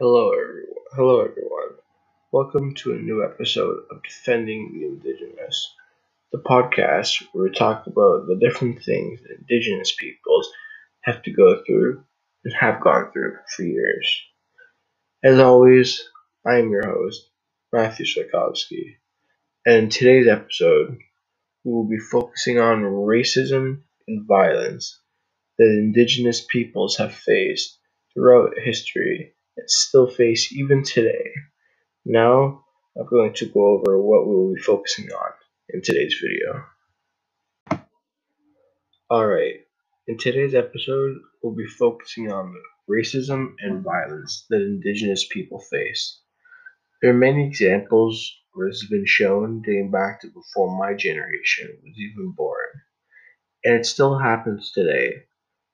Hello, everyone. Hello, everyone. Welcome to a new episode of Defending the Indigenous, the podcast where we talk about the different things that Indigenous peoples have to go through and have gone through for years. As always, I am your host, Matthew Switkowski, and in today's episode, we will be focusing on racism and violence that Indigenous peoples have faced throughout history and still face even today. Now, I'm going to go over what we will be focusing on in today's video. Alright, in today's episode, we'll be focusing on the racism and violence that Indigenous people face. There are many examples where this has been shown dating back to before my generation was even born. And it still happens today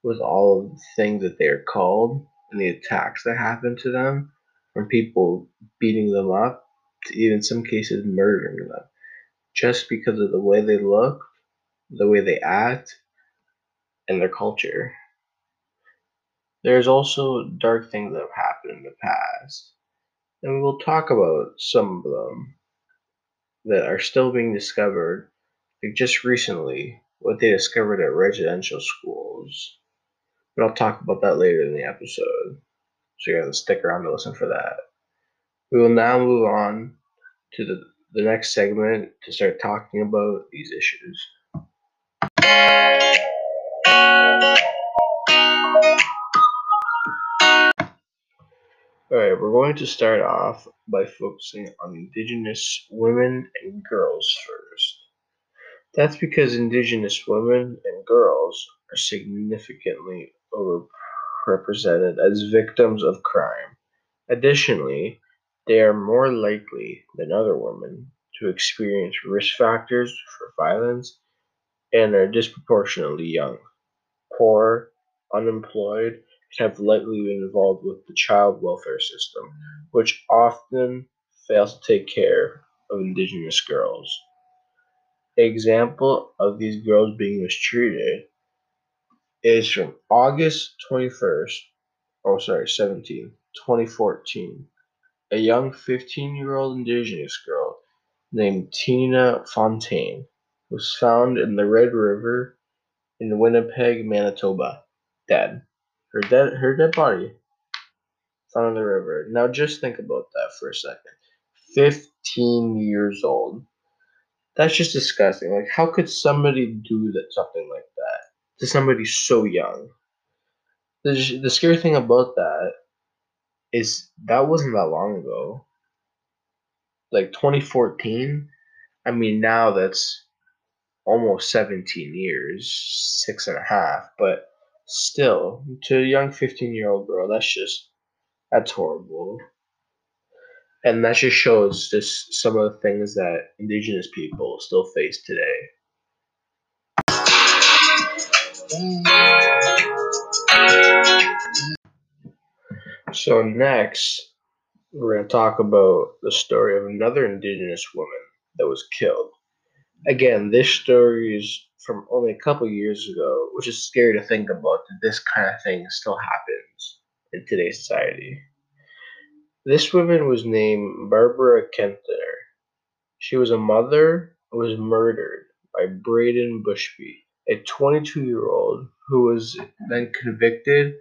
with all of the things that they are called and the attacks that happen to them from people beating them up to even some cases murdering them just because of the way they look, the way they act, and their culture. There's also dark things that have happened in the past, and we will talk about some of them that are still being discovered, like just recently, what they discovered at residential schools. But I'll talk about that later in the episode, so you gotta stick around to listen for that. We will now move on to the, the next segment to start talking about these issues. Alright, we're going to start off by focusing on Indigenous women and girls first. That's because Indigenous women and girls are significantly overrepresented as victims of crime. Additionally, they are more likely than other women to experience risk factors for violence and are disproportionately young, poor, unemployed, and have likely been involved with the child welfare system, which often fails to take care of Indigenous girls. An example of these girls being mistreated is from August 21st, oh sorry, 17, 2014. A young 15 year old Indigenous girl named Tina Fontaine was found in the Red River in Winnipeg, Manitoba, dead. Her dead her dead body found in the river. Now just think about that for a second. 15 years old. That's just disgusting. Like how could somebody do that something like that to somebody so young? The, the scary thing about that is that wasn't that long ago. Like 2014. I mean, now that's almost 17 years, six and a half, but still, to a young 15 year old girl, that's just, that's horrible. And that just shows just some of the things that indigenous people still face today. So, next, we're going to talk about the story of another indigenous woman that was killed. Again, this story is from only a couple years ago, which is scary to think about that this kind of thing still happens in today's society. This woman was named Barbara Kentner. She was a mother was murdered by Brayden Bushby, a 22 year old who was then convicted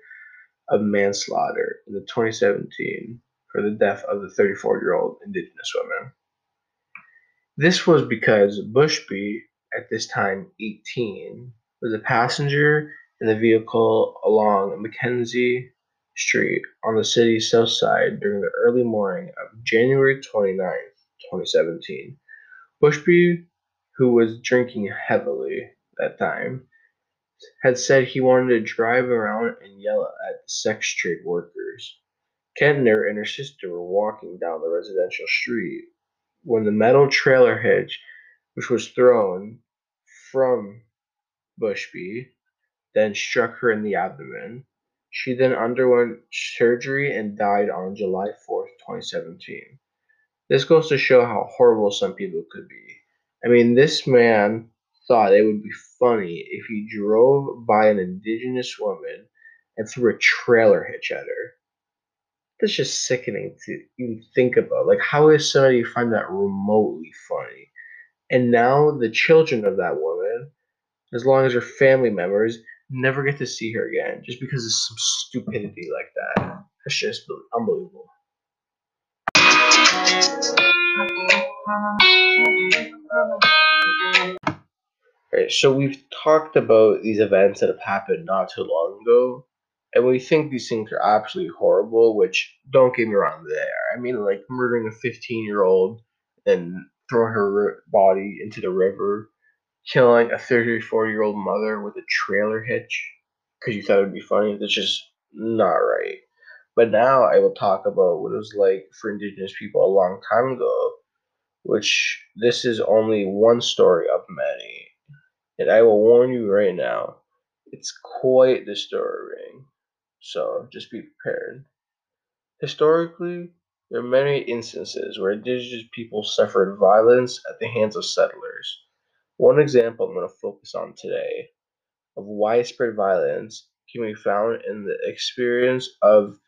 of manslaughter in the 2017 for the death of the 34 year old Indigenous woman. This was because Bushby, at this time 18, was a passenger in the vehicle along Mackenzie Street on the city's south side during the early morning of January 29, 2017. Bushby, who was drinking heavily that time, had said he wanted to drive around and yell at the sex trade workers. Kentner and her sister were walking down the residential street when the metal trailer hitch, which was thrown from Bushby, then struck her in the abdomen. She then underwent surgery and died on July 4th, 2017. This goes to show how horrible some people could be. I mean, this man thought it would be funny if he drove by an indigenous woman and threw a trailer hitch at her. that's just sickening to even think about. Like, how is somebody find that remotely funny? And now the children of that woman, as long as her family members, never get to see her again just because of some stupidity like that. That's just unbelievable. Right, so we've talked about these events that have happened not too long ago, and we think these things are absolutely horrible. Which don't get me wrong, there. I mean, like murdering a 15 year old and throwing her body into the river, killing a 34 year old mother with a trailer hitch because you thought it would be funny. That's just not right. But now I will talk about what it was like for Indigenous people a long time ago, which this is only one story of many and I will warn you right now, it's quite disturbing. So just be prepared. Historically, there are many instances where indigenous people suffered violence at the hands of settlers. One example I'm going to focus on today of widespread violence can be found in the experience of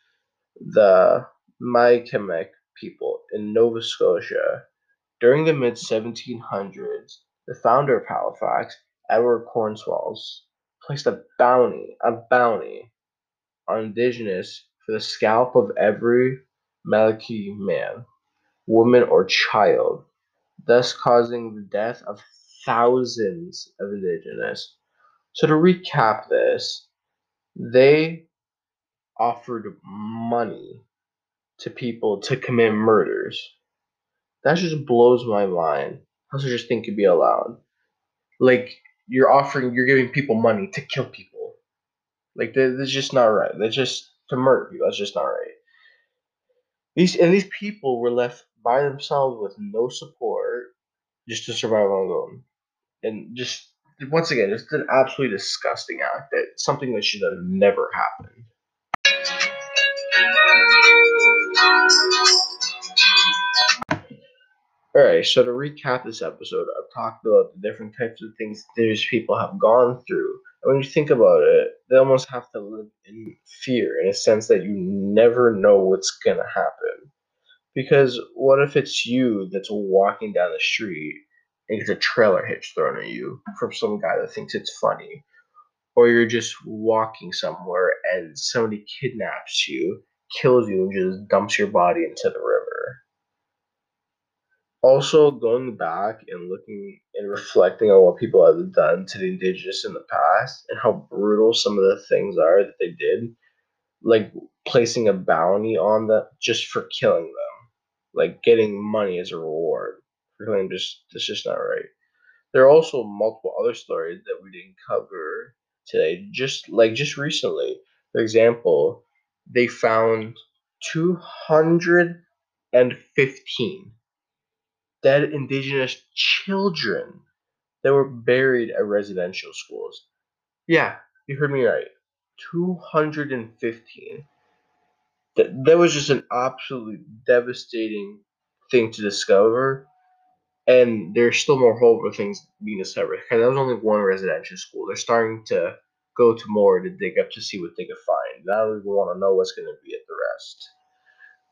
the Mi'kmaq people in Nova Scotia. During the mid 1700s, the founder of Halifax Edward Cornwallis placed a bounty, a bounty, on Indigenous for the scalp of every Maliki man, woman, or child, thus causing the death of thousands of Indigenous. So to recap this, they offered money to people to commit murders. That just blows my mind. How such a thing could be allowed? Like you're offering, you're giving people money to kill people. Like that's just not right. That's just to murder people. That's just not right. These and these people were left by themselves with no support, just to survive on their own, and just once again, it's an absolutely disgusting act. That something that should have never happened. Alright, so to recap this episode, I've talked about the different types of things these people have gone through. And when you think about it, they almost have to live in fear in a sense that you never know what's going to happen. Because what if it's you that's walking down the street and gets a trailer hitch thrown at you from some guy that thinks it's funny? Or you're just walking somewhere and somebody kidnaps you, kills you, and just dumps your body into the river also going back and looking and reflecting on what people have done to the indigenous in the past and how brutal some of the things are that they did like placing a bounty on them just for killing them. Like getting money as a reward. For killing just that's just not right. There are also multiple other stories that we didn't cover today. Just like just recently for example they found 215 dead indigenous children that were buried at residential schools. Yeah, you heard me right. 215. That, that was just an absolutely devastating thing to discover. And there's still more hope for things being discovered. Because that was only one residential school. They're starting to go to more to dig up to see what they could find. Now we want to know what's going to be at the rest.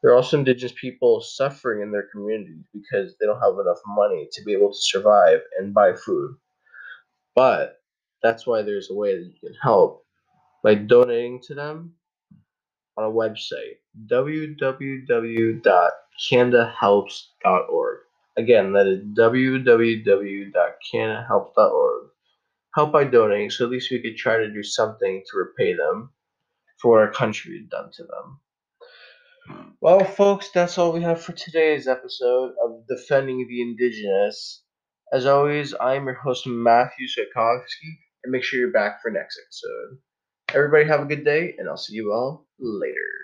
There are also indigenous people suffering in their communities because they don't have enough money to be able to survive and buy food. But that's why there's a way that you can help by donating to them on a website www.canadahelps.org. Again, that is www.canadahelps.org. Help by donating so at least we could try to do something to repay them for what our country has done to them. Well, folks, that's all we have for today's episode of Defending the Indigenous. As always, I'm your host, Matthew Switkowski, and make sure you're back for next episode. Everybody have a good day, and I'll see you all later.